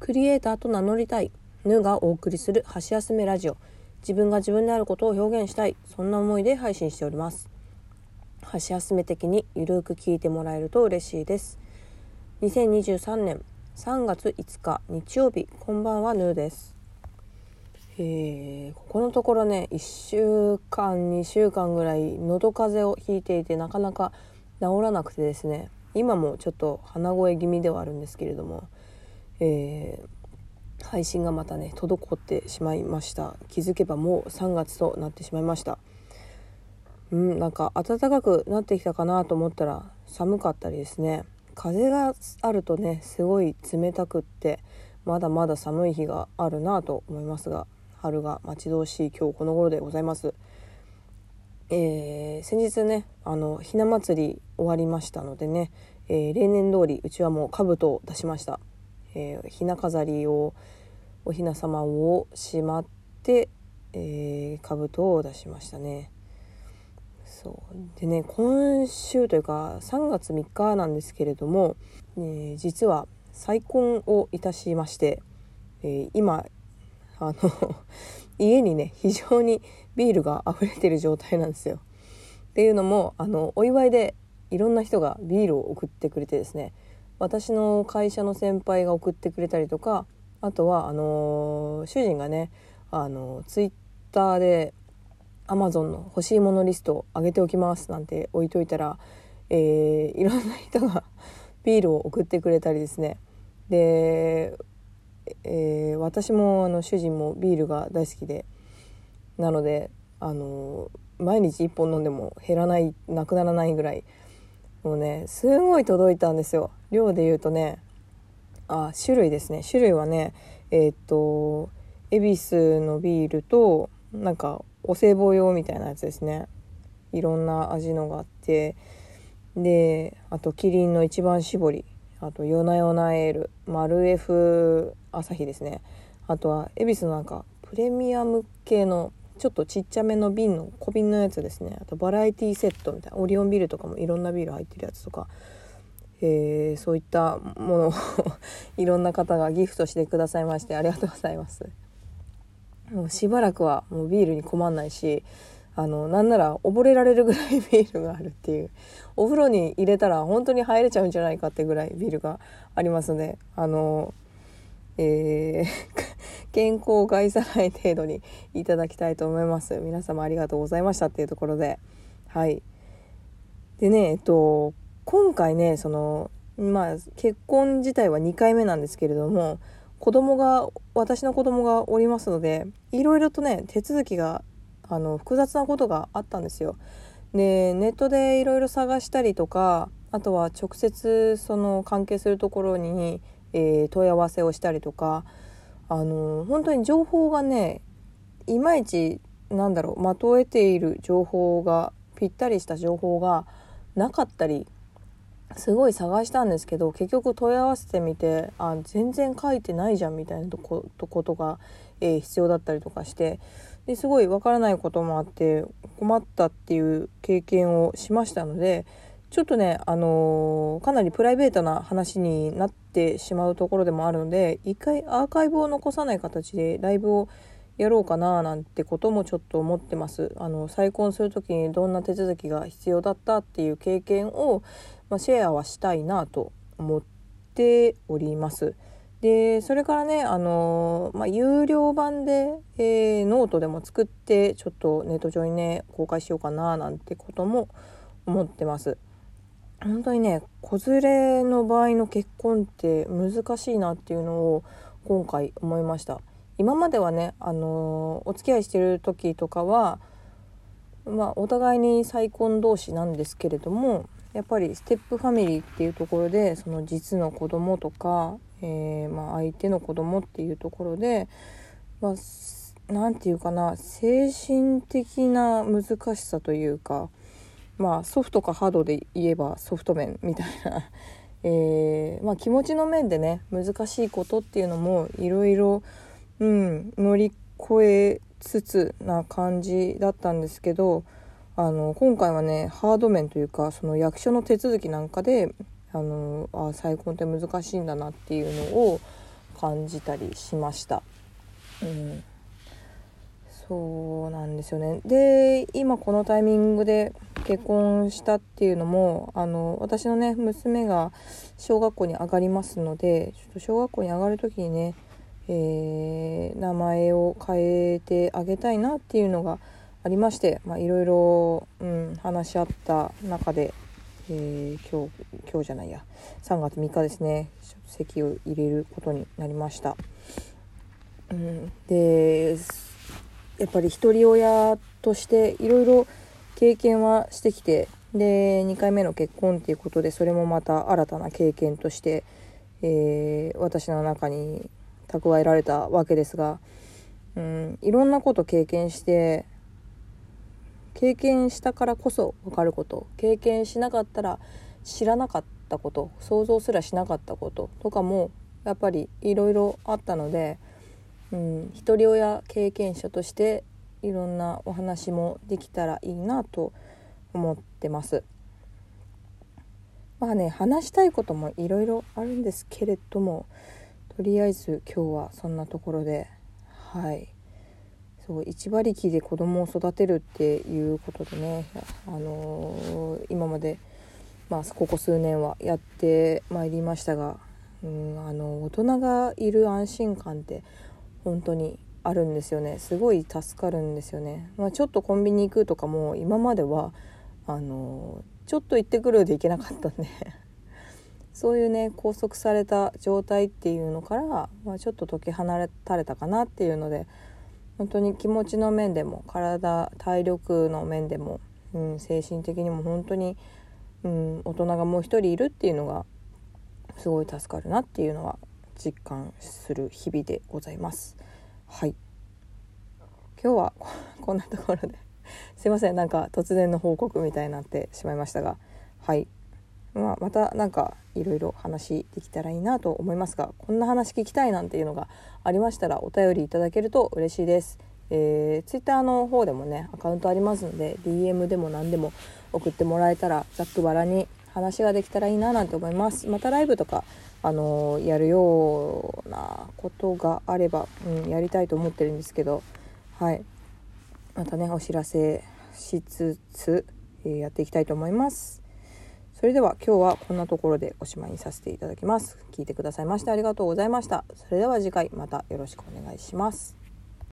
クリエイターと名乗りたい。ヌがお送りする箸休めラジオ。自分が自分であることを表現したい。そんな思いで配信しております。箸休め的にゆるく聞いてもらえると嬉しいです。2023年3月5日日曜日こんばんはヌです。えー、ここのところね1週間2週間ぐらい喉風邪をひいていてなかなか治らなくてですね。今もちょっと鼻声気味ではあるんですけれども。えー、配信がまたね滞ってしまいました。気づけばもう3月となってしまいました。うんなんか暖かくなってきたかなと思ったら寒かったりですね。風があるとねすごい冷たくってまだまだ寒い日があるなと思いますが春が待ち遠しい今日この頃でございます。えー、先日ねあのひな祭り終わりましたのでね、えー、例年通りうちはもう兜を出しました。えー、ひな飾りをおひな様をしまって、えー、兜を出しましたね。そうでね今週というか3月3日なんですけれども、えー、実は再婚をいたしまして、えー、今あの 家にね非常にビールが溢れてる状態なんですよ。っていうのもあのお祝いでいろんな人がビールを送ってくれてですね私の会社の先輩が送ってくれたりとかあとはあのー、主人がねあのツイッターでアマゾンの欲しいものリストを上げておきますなんて置いといたら、えー、いろんな人が ビールを送ってくれたりですね。で、えー、私もあの主人もビールが大好きでなのであの毎日1本飲んでも減らないなくならないぐらいもうねすごい届いたんですよ。量で言うとねあ種類ですね。種類はねえー、っと恵比寿のビールとなんかお歳暮用みたいなやつですね。いろんな味のがあって。であとキリンの一番搾り。あと夜な夜なエール。マルエフ朝日ですね。あとは恵比寿のなんかプレミアム系のちょっとちっちゃめの瓶の小瓶のやつですね。あとバラエティセットみたいなオリオンビールとかもいろんなビール入ってるやつとか、えー、そういったものを いろんな方がギフトしてくださいましてありがとうございます。もうしばらくはもうビールに困んないしあのなんなら溺れられるぐらいビールがあるっていうお風呂に入れたら本当に入れちゃうんじゃないかってぐらいビールがありますのであのえー健康を害さない程度にいただきたいと思います。皆様ありがとうございましたっていうところで。はい。でねえっと今回ねそのまあ結婚自体は2回目なんですけれども子供が私の子供がおりますのでいろいろとね手続きがあの複雑なことがあったんですよ。でネットでいろいろ探したりとかあとは直接その関係するところに、えー、問い合わせをしたりとかあの本当に情報がねいまいちなんだろうまとえている情報がぴったりした情報がなかったりすごい探したんですけど結局問い合わせてみてあ全然書いてないじゃんみたいなとことが、えー、必要だったりとかしてですごいわからないこともあって困ったっていう経験をしましたのでちょっとね、あのー、かなりプライベートな話になってしまうところでもあるので一回アーカイブを残さない形でライブをやろうかななんてこともちょっと思ってます。あの再婚する時にどんな手続きが必要だったっていう経験を、まあ、シェアはしたいなと思っております。でそれからね、あのまあ、有料版で、えー、ノートでも作ってちょっとネット上にね公開しようかななんてことも思ってます。本当にね子連れの場合の結婚って難しいなっていうのを今回思いました。今まではねあのお付き合いしてる時とかはまあお互いに再婚同士なんですけれどもやっぱりステップファミリーっていうところでその実の子供とか、えー、まあ、相手の子供っていうところでまあ何て言うかな精神的な難しさというかまあソフトかハードで言えばソフト面みたいな。えー、まあ、気持ちの面でね難しいことっていうのもいろいろ、乗り越えつつな感じだったんですけどあの今回はねハード面というかその役所の手続きなんかであのあ再婚って難しいんだなっていうのを感じたりしました。うん。そうなんですよね。で今このタイミングで結婚したっていうのもあの私のね娘が小学校に上がりますのでちょっと小学校に上がる時にね、えー、名前を変えてあげたいなっていうのがありましていろいろ話し合った中で、えー、今日今日じゃないや3月3日ですね籍を入れることになりました。うん、でやっぱり一人親としていろいろ経験はしてきてで2回目の結婚っていうことでそれもまた新たな経験として、えー、私の中に蓄えられたわけですが、うん、いろんなこと経験して経験したからこそ分かること経験しなかったら知らなかったこと想像すらしなかったこととかもやっぱりいろいろあったので。うん、一人親経験者としていろんなお話もできたらいいなと思ってます。まあね話したいこともいろいろあるんですけれどもとりあえず今日はそんなところではいそう一馬力で子供を育てるっていうことでね、あのー、今まで、まあ、ここ数年はやってまいりましたが、うん、あの大人がいる安心感って本当にあるんですよね。すごい助かるんですよね、まあ、ちょっとコンビニ行くとかも今まではあのちょっと行ってくるで行けなかったんで。そういうね拘束された状態っていうのから、まあ、ちょっと解き放たれたかなっていうので本当に気持ちの面でも体体力の面でも、うん、精神的にも本当に、うん、大人がもう一人いるっていうのがすごい助かるなっていうのは実感する日々でございます。はい。今日は こんなところで。すいませんなんか突然の報告みたいになってしまいましたが。はい。まあ、また何かいろいろ話できたらいいなと思いますがこんな話聞きたいなんていうのがありましたらお便りいただけると嬉しいです。えー、Twitter の方でもねアカウントありますので DM でも何でも送ってもらえたらざっくばらに話ができたらいいななんて思います。またライブとかあのやるようなことがあれば、うん、やりたいと思ってるんですけどはい。またねお知らせしつつ、えー、やっていきたいと思います。それでは今日はこんなところでおしまいにさせていただきます。聞いてくださいましてありがとうございました。それでは次回またよろしくお願いします。